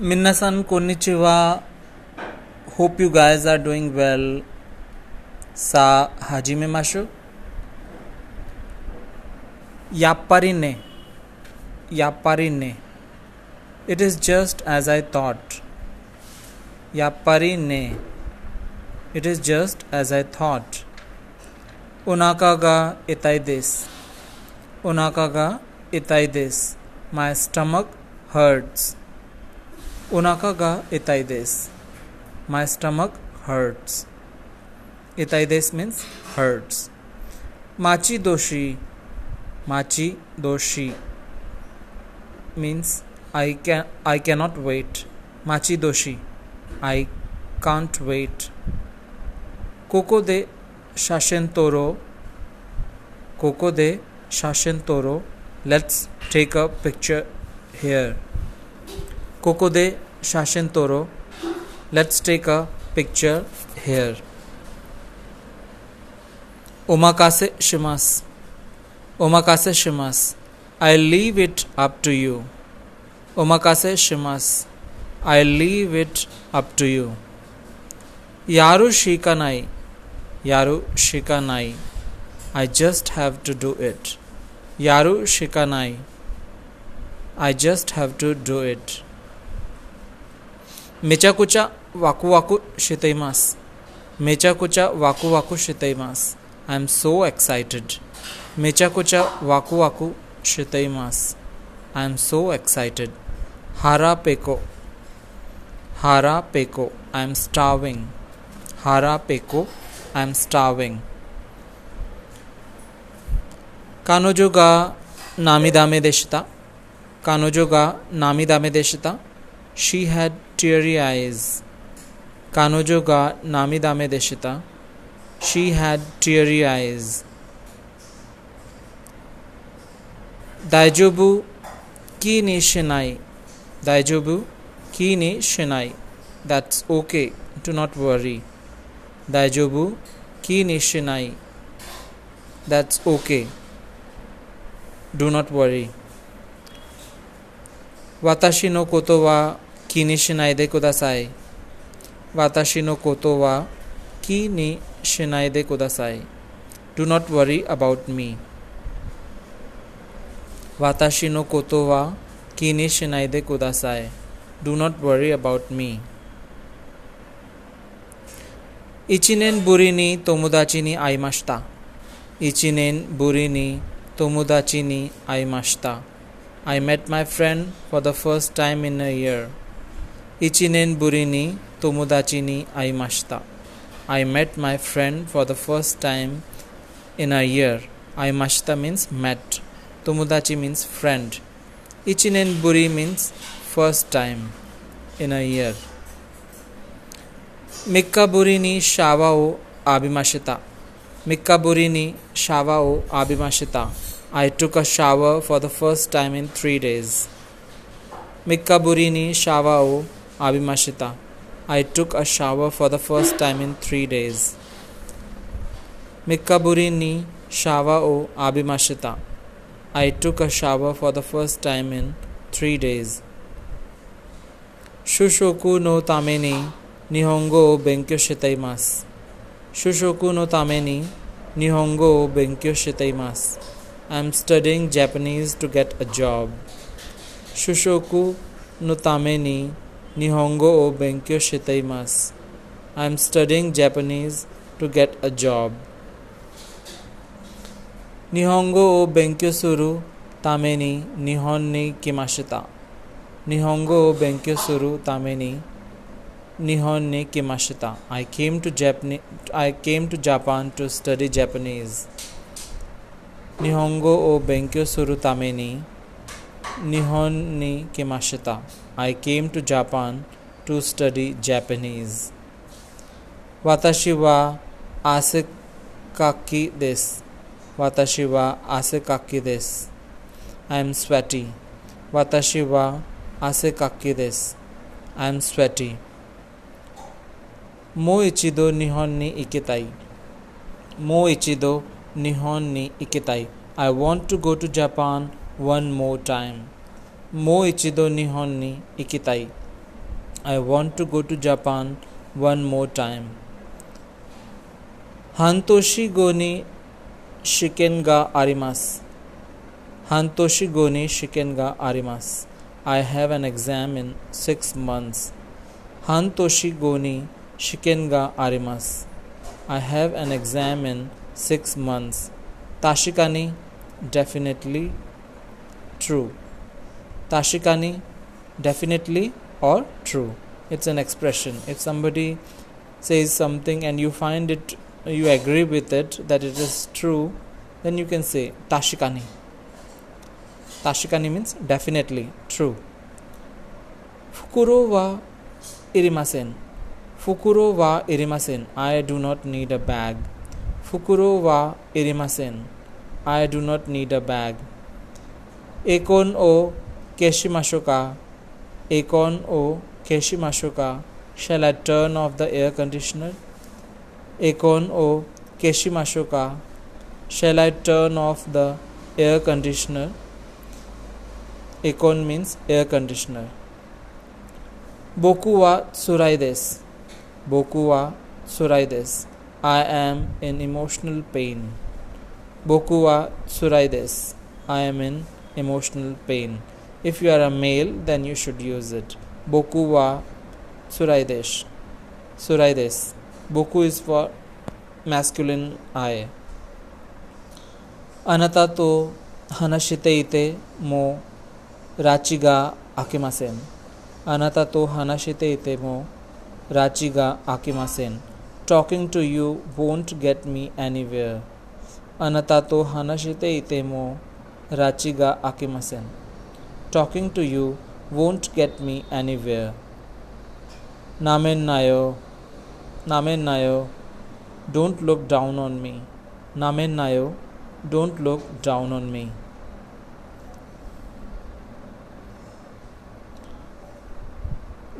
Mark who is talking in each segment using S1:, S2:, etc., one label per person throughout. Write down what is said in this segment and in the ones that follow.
S1: मिन्नासन konnichiwa hope you guys are doing well सा हाजी में माशु यापारी ने यापारी ने it is just as I thought यापारी ने it is just as I thought उनाका गा इताई दिस उनाका गा इताई दिस माई स्टमक हर्ट्स उनाका गा इताइदेस माय स्टमक हर्ट्स इताइदेस मीन्स हर्ट्स माची दोषी। माची दोषी means I can I can not wait माची दोषी। आई कांट वेट कोको दे शासन तोरो कोको दे शासन तोरो let's take a picture here कोकोदे शासन तोरो let's take a picture here omakase शिमास ओमाकासे शिमास I leave it up to you omakase शिमास I leave it up to you यारु शिका नाई यारु शिका नाई I just have to do it यारु शिका नाई I just have to do it मेचाकुचा वाकुवाकु शितैमास मेचाकुचा वाकुवाकु शितैमास आई एम सो एक्साइटेड मेचाकुचा वाकुवाकु शितैमास आई एम सो एक्साइटेड हारा पेको. हारा पेको. आई एम स्टार्विंग हारा पेको. आई एम स्टार्विंग कानोजो गा नामी दामे देशता. कानोजो गा नामी दामे देशता. She had teary eyes. Kanojo ga namidame deshita. She had teary eyes. Daijobu ki ni shinai. Daijobu ki ni shinai. That's okay. Do not worry. Daijobu ki ni shinai. That's okay. Do not worry. Watashi no koto wa ki ni shinai de kudasai. Watashi no koto wa ki ni shinai de kudasai. Do not worry about me. Watashi no koto wa ki ni shinai de kudasai. Do not worry about me. Ichinen buri ni tomodachi ni aimashita. Ichinen buri ni Tomodachi ni aimashita. I met my friend for the first time in a year. Buri ni tomodachi ni aimashita. I met my friend for the first time in a year. Aimashita means met. Tomodachi means friend. Ichinen buri means first time in a year. Mikkaburi ni shawa o abimashita. Mikkaburi ni shawa o abimashita. I took a shower for the first time in three days. Mikkaburi ni abimashita. I took a shower for the first time in three days. Mikkaburi ni shawa o abimashita. I took a shower for the first time in three days. Shushoku no tame ni nihongo o benkyou shitaimasu. Shushoku no tame ni nihongo o benkyou shitaimasu. I'm studying Japanese to get a job. Shushoku no tame ni nihongo o Benkyo benkyou shitaimasu. I'm studying Japanese to get a job. Nihongo o benkyou suru tame ni nihon ni kimashita. Nihongo o benkyou suru tame ni nihon ni kimashita. I came to Japan I came to Japan to study Japanese. Nihongo o benkyou suru tame ni Nihon ni kimashita. I came to Japan to study Japanese. Watashi wa asekaki desu. Watashi wa asekaki desu. I am sweaty. Watashi wa asekaki desu. I am sweaty. Mo ichido nihon ni ikitai. Mo ichido nihon ni ikitai. I want to go to Japan one more time. Mo ichido nihon ni ikitai. I want to go to Japan one more time. Hantoshi go ni shiken ga arimasu. Hantoshi go ni shiken ga arimasu. I have an exam in six months. Hantoshi go ni shiken ga arimasu. I have an exam in six months. Tashikani definitely true. Tashikani definitely or true. It's an expression. If somebody says something and you find it, you agree with it that it is true, then you can say Tashikani. Tashikani means definitely true. Fukuro wa irimasen. Fukuro wa irimasen. I do not need a bag. Fukuro wa irimasen. I do not need a bag. Ekon o keshimashoka. Ekon o keshimashoka. Shall I turn off the air conditioner? Ekon o keshimashoka. Shall I turn off the air conditioner? Ekon means air conditioner. Boku wa tsurai desu. Boku wa tsurai desu. I am in emotional pain. Boku wa tsurai desu. I am in emotional pain. If you are a male, then you should use it. Boku wa suraidesh. Suraides. Boku is for masculine eye. Anata to hanashite ite mo rachiga akimasen. Anata to hanashite ite mo rachiga akimasen. Talking to you won't get me anywhere. Anata to hanashite ite mo Rachiga Akimasen. Talking to you won't get me anywhere. Namen Nayo. Namen Nayo. Don't look down on me. Namen Nayo. Don't look down on me.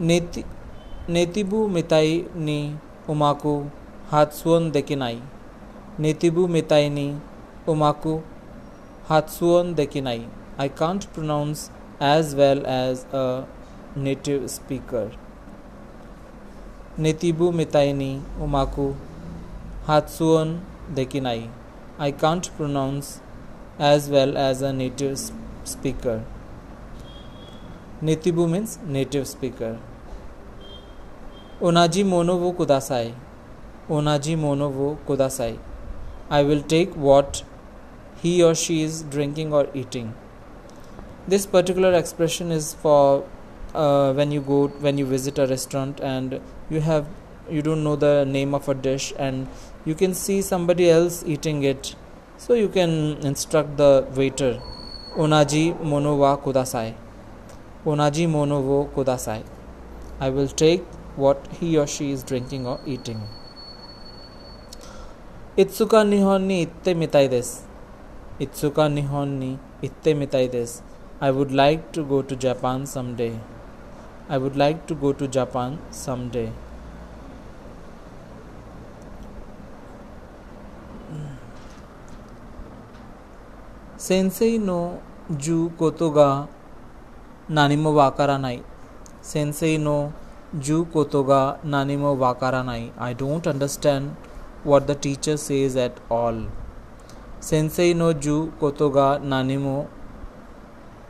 S1: नेति नेतिबू मिताई नी उमाकू हाथसुअन देकिनाई नेतिबू मिताई नी उमाकू हाथसुअन देखी नाई I can't pronounce as well as a native speaker नेतिबु मितायनी उमाकु हाथसुअन देखी नाई I can't pronounce as well as a native speaker नेतिबु means native speaker ओनाजी मोनो वो कुदासाई ओनाजी मोनो वो कुदासाई I will take what he or she is drinking or eating. This particular expression is for uh, when you go when you visit a restaurant and you have you don't know the name of a dish and you can see somebody else eating it. So you can instruct the waiter onaji mono wa kudasai. Onaji mono wo kudasai. I will take what he or she is drinking or eating. Itsuka nihon ni itte mitai desu Itsuka Nihon ni Itte Mitai des. I would like to go to Japan someday. I would like to go to Japan someday. Sensei no ju koto ga nanimo wakaranai. Sensei no ju koto ga nanimo wakaranai. I don't understand what the teacher says at all. सेंसेई नो जू कोतोगा नानिमो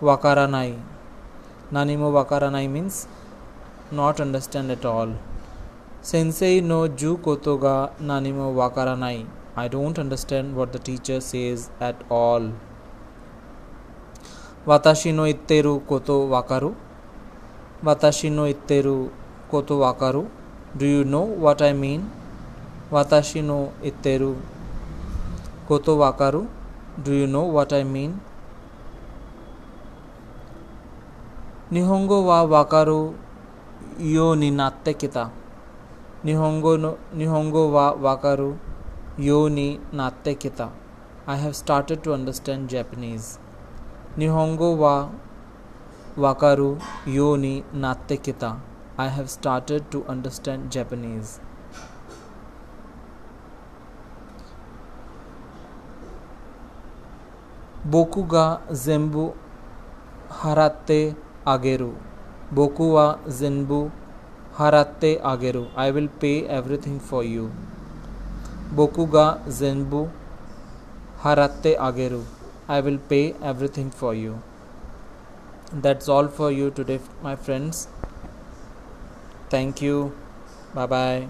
S1: wakaranai nanimo wakaranai means not understand at all sensei no ju koto ga nanimo wakaranai i don't understand what the teacher says at all watashi no itteru koto wakaru watashi no itteru koto wakaru do you know what i mean watashi no itteru गोतो वाकारु do you know what I mean निहोंगो वा वाकारु यो नि नात्ते किता निहोंगो no निहोंगो वा वाकारु यो नि नात्ते किता I have started to understand Japanese निहोंगो वा वाकारु यो नि नात्ते किता I have started to understand Japanese 僕が全部払ってあげる。僕は全部 haratte ageru I will pay everything for you boku ga zenbu haratte ageru I will pay everything for you that's all for you today my friends thank you bye bye